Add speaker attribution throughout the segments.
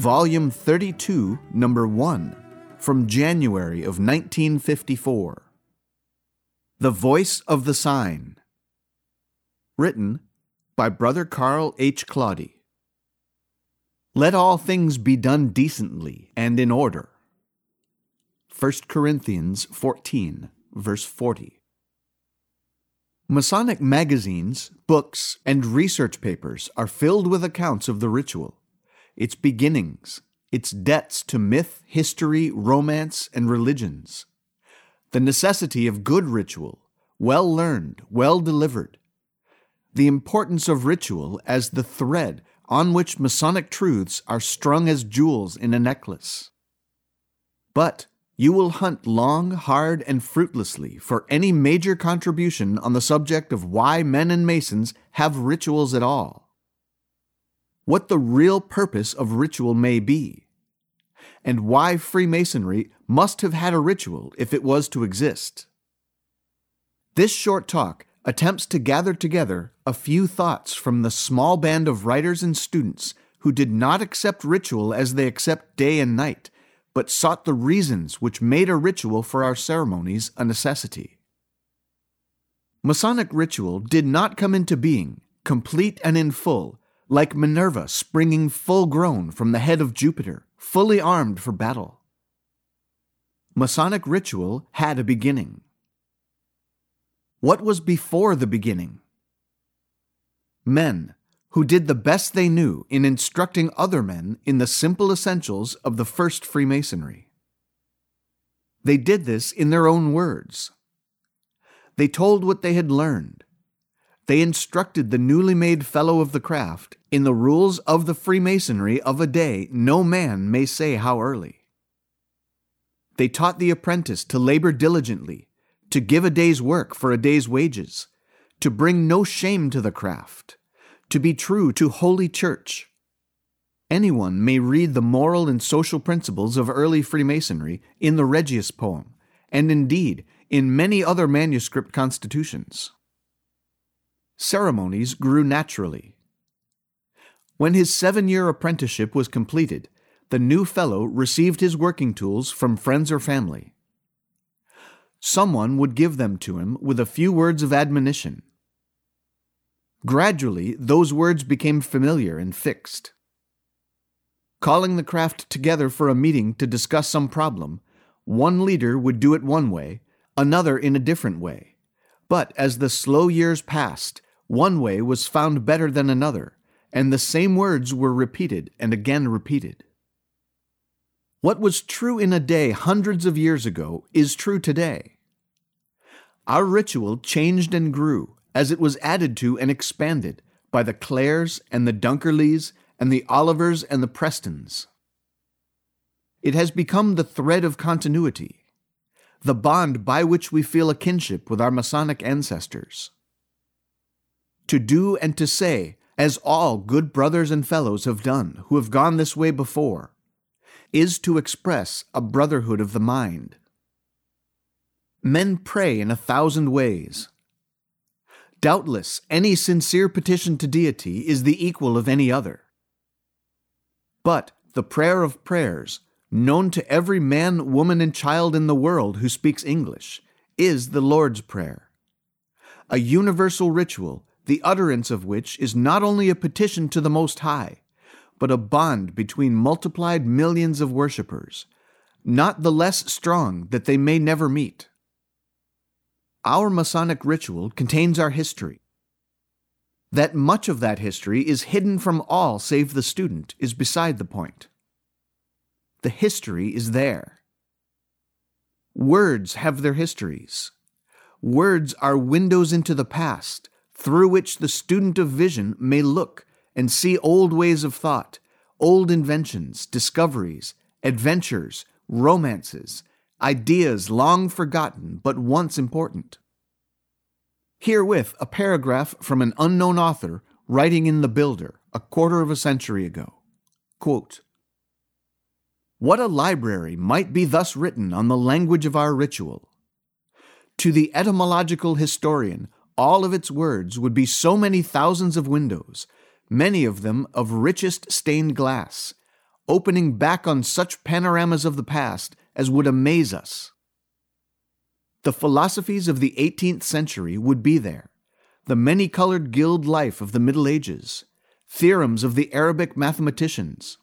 Speaker 1: Volume 32, Number 1, from January of 1954. The Voice of the Sign. Written by Brother Carl H. Claudy. Let all things be done decently and in order. 1 Corinthians 14, verse 40. Masonic magazines, books, and research papers are filled with accounts of the ritual its beginnings, its debts to myth, history, romance, and religions, the necessity of good ritual, well learned, well delivered, the importance of ritual as the thread on which Masonic truths are strung as jewels in a necklace. But you will hunt long, hard, and fruitlessly for any major contribution on the subject of why men and Masons have rituals at all what the real purpose of ritual may be, and why Freemasonry must have had a ritual if it was to exist. This short talk attempts to gather together a few thoughts from the small band of writers and students who did not accept ritual as they accept day and night, but sought the reasons which made a ritual for our ceremonies a necessity. Masonic ritual did not come into being, complete and in full, like Minerva springing full grown from the head of Jupiter, fully armed for battle. Masonic ritual had a beginning. What was before the beginning? Men who did the best they knew in instructing other men in the simple essentials of the first Freemasonry. They did this in their own words. They told what they had learned, they instructed the newly made fellow of the craft in the rules of the Freemasonry of a day no man may say how early. They taught the apprentice to labor diligently, to give a day's work for a day's wages, to bring no shame to the craft, to be true to Holy Church. Anyone may read the moral and social principles of early Freemasonry in the Regius poem, and indeed in many other manuscript constitutions ceremonies grew naturally. When his seven year apprenticeship was completed, the new fellow received his working tools from friends or family. Someone would give them to him with a few words of admonition. Gradually, those words became familiar and fixed. Calling the craft together for a meeting to discuss some problem, one leader would do it one way, another in a different way. But as the slow years passed, one way was found better than another, and the same words were repeated and again repeated. What was true in a day hundreds of years ago is true today. Our ritual changed and grew as it was added to and expanded by the Clares and the Dunckerleys and the Olivers and the Prestons. It has become the thread of continuity, the bond by which we feel a kinship with our Masonic ancestors to do and to say, as all good brothers and fellows have done who have gone this way before, is to express a brotherhood of the mind. Men pray in a thousand ways. Doubtless, any sincere petition to deity is the equal of any other. But the prayer of prayers, known to every man, woman, and child in the world who speaks English, is the Lord's Prayer, a universal ritual the utterance of which is not only a petition to the Most High, but a bond between multiplied millions of worshippers, not the less strong that they may never meet. Our Masonic ritual contains our history. That much of that history is hidden from all save the student is beside the point. The history is there. Words have their histories. Words are windows into the past, through which the student of vision may look and see old ways of thought, old inventions, discoveries, adventures, romances, ideas long forgotten but once important. Herewith a paragraph from an unknown author writing in The Builder a quarter of a century ago. Quote, what a library might be thus written on the language of our ritual. To the etymological historian, all of its words would be so many thousands of windows, many of them of richest stained glass, opening back on such panoramas of the past as would amaze us. The philosophies of the 18th century would be there, the many colored guild life of the Middle Ages, theorems of the Arabic mathematicians,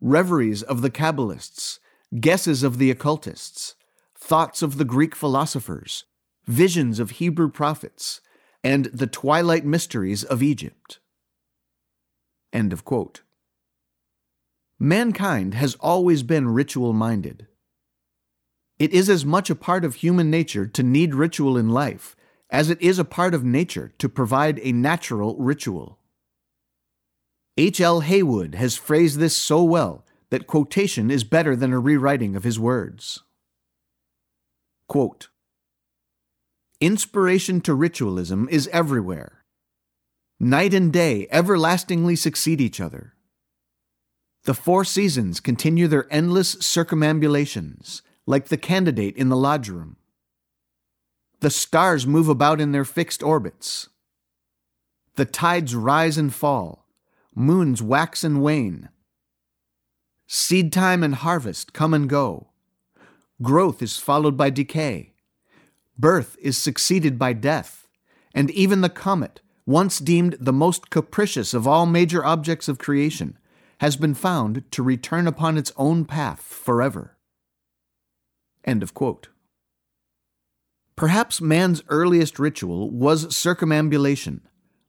Speaker 1: reveries of the Kabbalists, guesses of the occultists, thoughts of the Greek philosophers, visions of Hebrew prophets, and the twilight mysteries of Egypt. End of quote. Mankind has always been ritual minded. It is as much a part of human nature to need ritual in life as it is a part of nature to provide a natural ritual. H. L. Haywood has phrased this so well that quotation is better than a rewriting of his words. Quote, Inspiration to ritualism is everywhere. Night and day everlastingly succeed each other. The four seasons continue their endless circumambulations, like the candidate in the lodge room. The stars move about in their fixed orbits. The tides rise and fall, moons wax and wane. Seed time and harvest come and go. Growth is followed by decay. Birth is succeeded by death. And even the comet, once deemed the most capricious of all major objects of creation, has been found to return upon its own path forever. End of quote. Perhaps man's earliest ritual was circumambulation,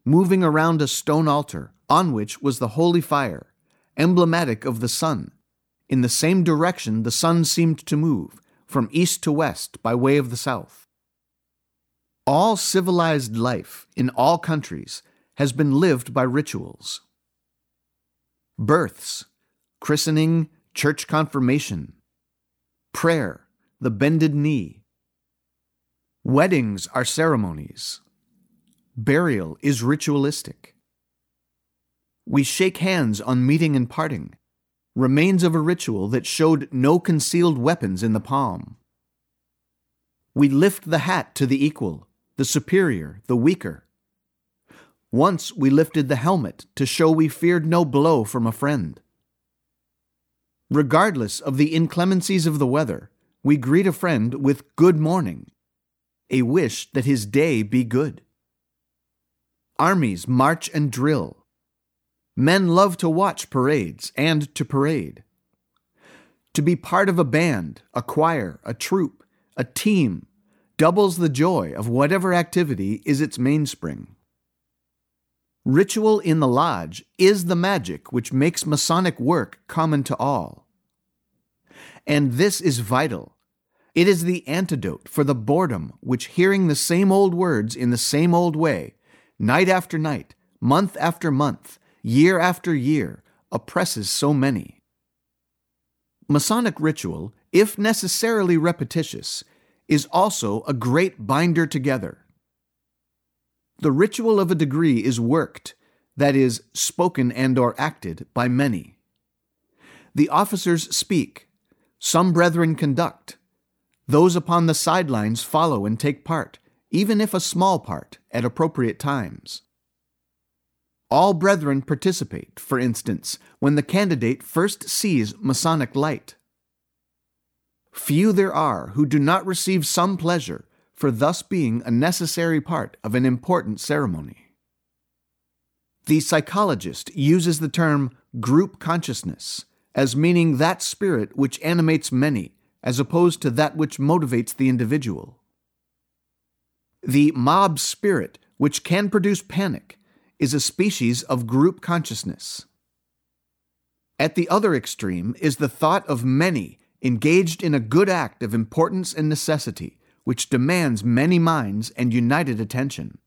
Speaker 1: moving around a stone altar on which was the holy fire, emblematic of the sun, in the same direction the sun seemed to move, from east to west by way of the south. All civilized life in all countries has been lived by rituals. Births, christening, church confirmation, prayer, the bended knee, Weddings are ceremonies. Burial is ritualistic. We shake hands on meeting and parting, remains of a ritual that showed no concealed weapons in the palm. We lift the hat to the equal, the superior, the weaker. Once we lifted the helmet to show we feared no blow from a friend. Regardless of the inclemencies of the weather, we greet a friend with good morning a wish that his day be good. Armies march and drill. Men love to watch parades and to parade. To be part of a band, a choir, a troop, a team doubles the joy of whatever activity is its mainspring. Ritual in the lodge is the magic which makes Masonic work common to all. And this is vital it is the antidote for the boredom which hearing the same old words in the same old way, night after night, month after month, year after year, oppresses so many. Masonic ritual, if necessarily repetitious, is also a great binder together. The ritual of a degree is worked, that is, spoken and or acted, by many. The officers speak, some brethren conduct, those upon the sidelines follow and take part, even if a small part, at appropriate times. All brethren participate, for instance, when the candidate first sees Masonic light. Few there are who do not receive some pleasure for thus being a necessary part of an important ceremony. The psychologist uses the term group consciousness as meaning that spirit which animates many as opposed to that which motivates the individual. The mob spirit, which can produce panic, is a species of group consciousness. At the other extreme is the thought of many engaged in a good act of importance and necessity, which demands many minds and united attention.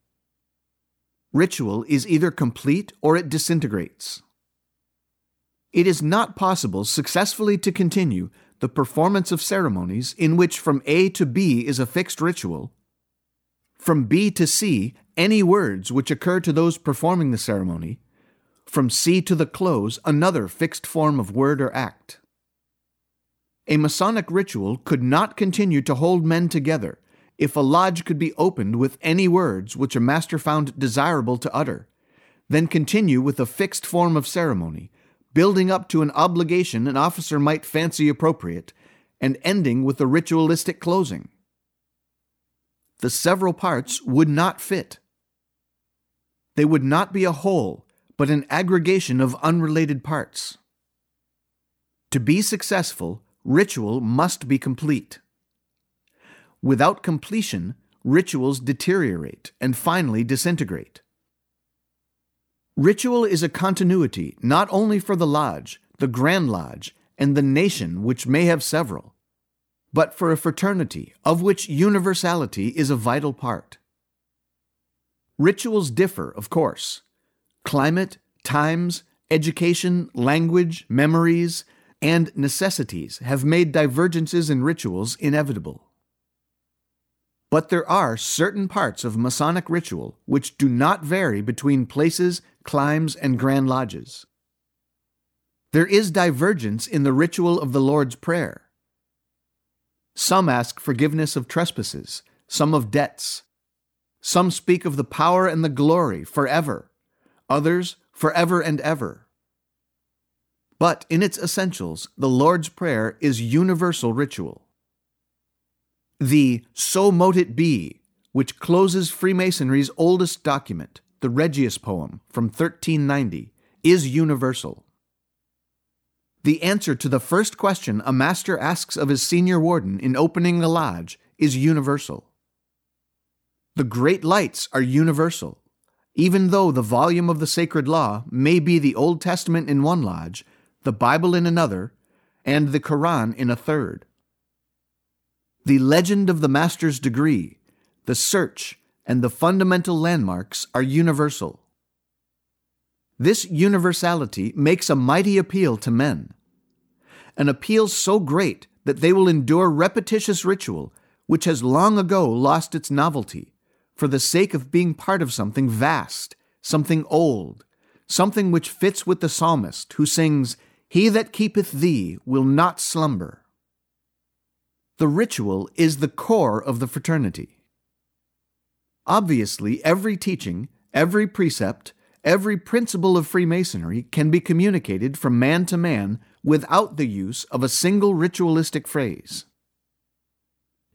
Speaker 1: Ritual is either complete or it disintegrates. It is not possible successfully to continue the performance of ceremonies in which from A to B is a fixed ritual, from B to C, any words which occur to those performing the ceremony, from C to the close, another fixed form of word or act. A Masonic ritual could not continue to hold men together if a lodge could be opened with any words which a master found desirable to utter, then continue with a fixed form of ceremony, building up to an obligation an officer might fancy appropriate, and ending with a ritualistic closing. The several parts would not fit. They would not be a whole, but an aggregation of unrelated parts. To be successful, ritual must be complete. Without completion, rituals deteriorate and finally disintegrate. Ritual is a continuity not only for the lodge, the Grand Lodge, and the nation, which may have several, but for a fraternity of which universality is a vital part. Rituals differ, of course. Climate, times, education, language, memories, and necessities have made divergences in rituals inevitable. But there are certain parts of Masonic ritual which do not vary between places, climes, and grand lodges. There is divergence in the ritual of the Lord's Prayer. Some ask forgiveness of trespasses, some of debts. Some speak of the power and the glory forever, others forever and ever. But in its essentials, the Lord's Prayer is universal ritual. The So Mote It Be, which closes Freemasonry's oldest document, the Regius poem from 1390, is universal. The answer to the first question a master asks of his senior warden in opening a lodge is universal. The great lights are universal, even though the volume of the sacred law may be the Old Testament in one lodge, the Bible in another, and the Koran in a third. The legend of the master's degree, the search, and the fundamental landmarks are universal. This universality makes a mighty appeal to men, an appeal so great that they will endure repetitious ritual which has long ago lost its novelty for the sake of being part of something vast, something old, something which fits with the psalmist who sings, He that keepeth thee will not slumber. The ritual is the core of the fraternity. Obviously, every teaching, every precept, every principle of Freemasonry can be communicated from man to man without the use of a single ritualistic phrase.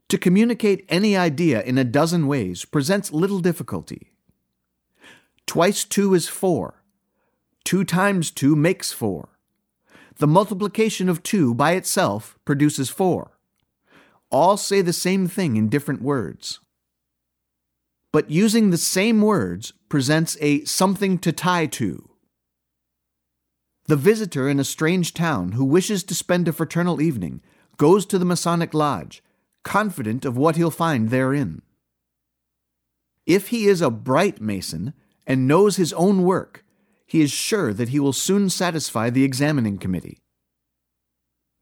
Speaker 1: To communicate any idea in a dozen ways presents little difficulty. Twice two is four. Two times two makes four. The multiplication of two by itself produces four all say the same thing in different words. But using the same words presents a something to tie to. The visitor in a strange town who wishes to spend a fraternal evening goes to the Masonic Lodge, confident of what he'll find therein. If he is a bright Mason and knows his own work, he is sure that he will soon satisfy the examining committee.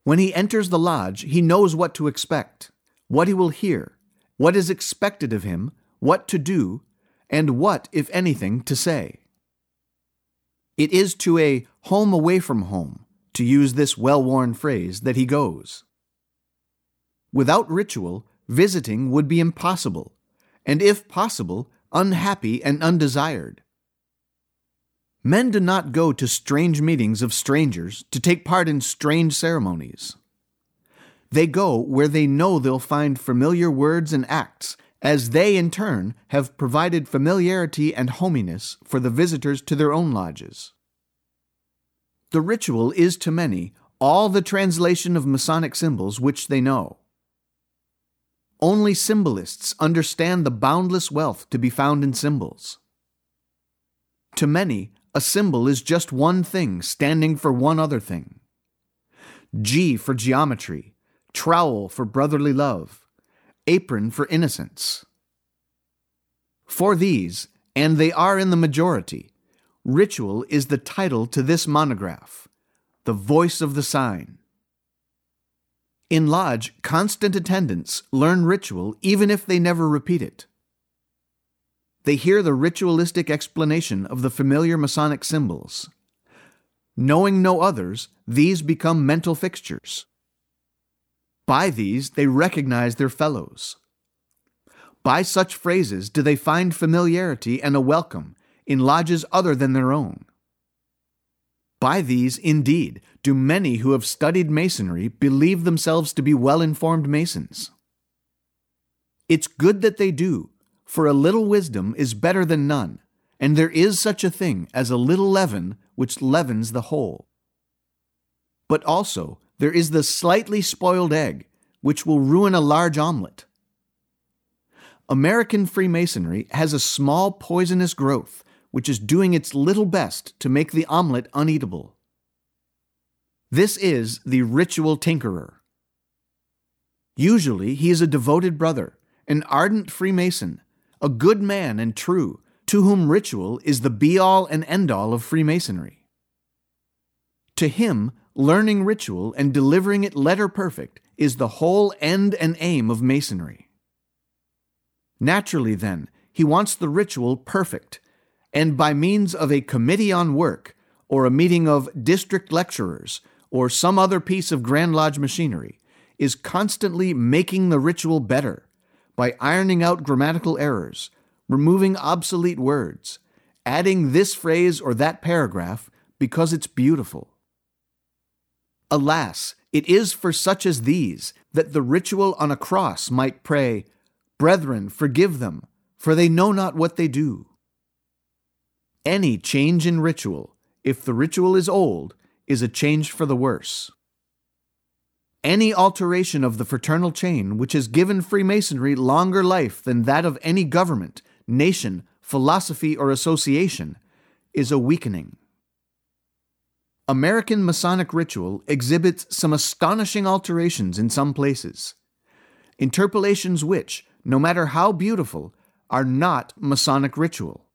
Speaker 1: When he enters the lodge, he knows what to expect, what he will hear, what is expected of him, what to do, and what, if anything, to say. It is to a home away from home, to use this well worn phrase, that he goes. Without ritual, visiting would be impossible, and if possible, unhappy and undesired. Men do not go to strange meetings of strangers to take part in strange ceremonies. They go where they know they'll find familiar words and acts, as they in turn have provided familiarity and hominess for the visitors to their own lodges. The ritual is to many all the translation of Masonic symbols which they know. Only symbolists understand the boundless wealth to be found in symbols. To many, a symbol is just one thing standing for one other thing. G for geometry, trowel for brotherly love, apron for innocence. For these, and they are in the majority, ritual is the title to this monograph, The Voice of the Sign. In Lodge, constant attendants learn ritual even if they never repeat it. They hear the ritualistic explanation of the familiar Masonic symbols. Knowing no others, these become mental fixtures. By these, they recognize their fellows. By such phrases do they find familiarity and a welcome in lodges other than their own. By these, indeed, do many who have studied Masonry believe themselves to be well informed Masons. It's good that they do, for a little wisdom is better than none, and there is such a thing as a little leaven which leavens the whole. But also, there is the slightly spoiled egg, which will ruin a large omelet. American Freemasonry has a small poisonous growth which is doing its little best to make the omelet uneatable. This is the ritual tinkerer. Usually, he is a devoted brother, an ardent Freemason, a good man and true, to whom ritual is the be all and end all of Freemasonry. To him, learning ritual and delivering it letter perfect is the whole end and aim of Masonry. Naturally, then, he wants the ritual perfect and by means of a committee on work, or a meeting of district lecturers, or some other piece of Grand Lodge machinery, is constantly making the ritual better by ironing out grammatical errors, removing obsolete words, adding this phrase or that paragraph because it's beautiful. Alas, it is for such as these that the ritual on a cross might pray, Brethren, forgive them, for they know not what they do. Any change in ritual, if the ritual is old, is a change for the worse. Any alteration of the fraternal chain which has given Freemasonry longer life than that of any government, nation, philosophy, or association is a weakening. American Masonic ritual exhibits some astonishing alterations in some places, interpolations which, no matter how beautiful, are not Masonic ritual.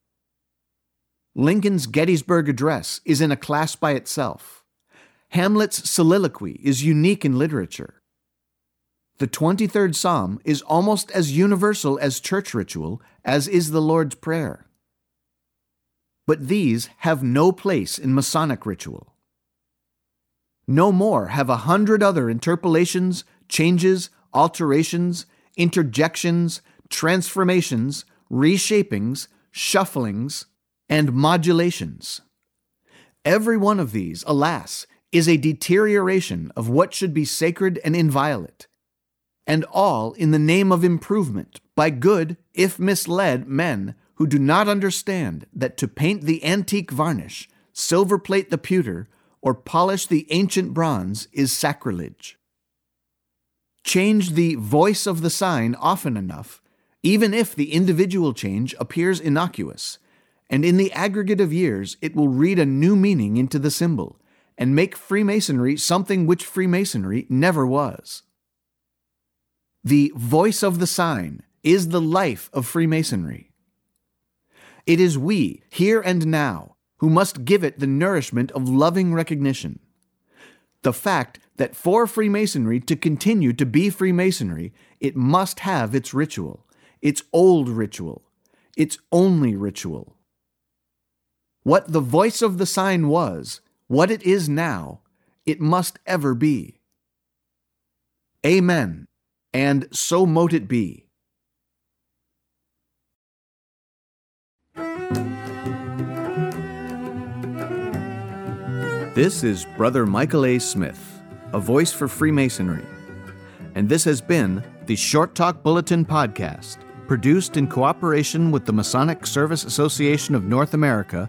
Speaker 1: Lincoln's Gettysburg Address is in a class by itself. Hamlet's soliloquy is unique in literature. The 23rd Psalm is almost as universal as church ritual as is the Lord's Prayer. But these have no place in Masonic ritual. No more have a hundred other interpolations, changes, alterations, interjections, transformations, reshapings, shufflings, and modulations. Every one of these, alas, is a deterioration of what should be sacred and inviolate, and all in the name of improvement by good, if misled, men who do not understand that to paint the antique varnish, silver plate the pewter, or polish the ancient bronze is sacrilege. Change the voice of the sign often enough, even if the individual change appears innocuous, and in the aggregate of years it will read a new meaning into the symbol and make Freemasonry something which Freemasonry never was. The voice of the sign is the life of Freemasonry. It is we, here and now, who must give it the nourishment of loving recognition. The fact that for Freemasonry to continue to be Freemasonry, it must have its ritual, its old ritual, its only ritual. What the voice of the sign was, what it is now, it must ever be. Amen, and so mote it be. This is Brother Michael A. Smith, a voice for Freemasonry, and this has been the Short Talk Bulletin Podcast, produced in cooperation with the Masonic Service Association of North America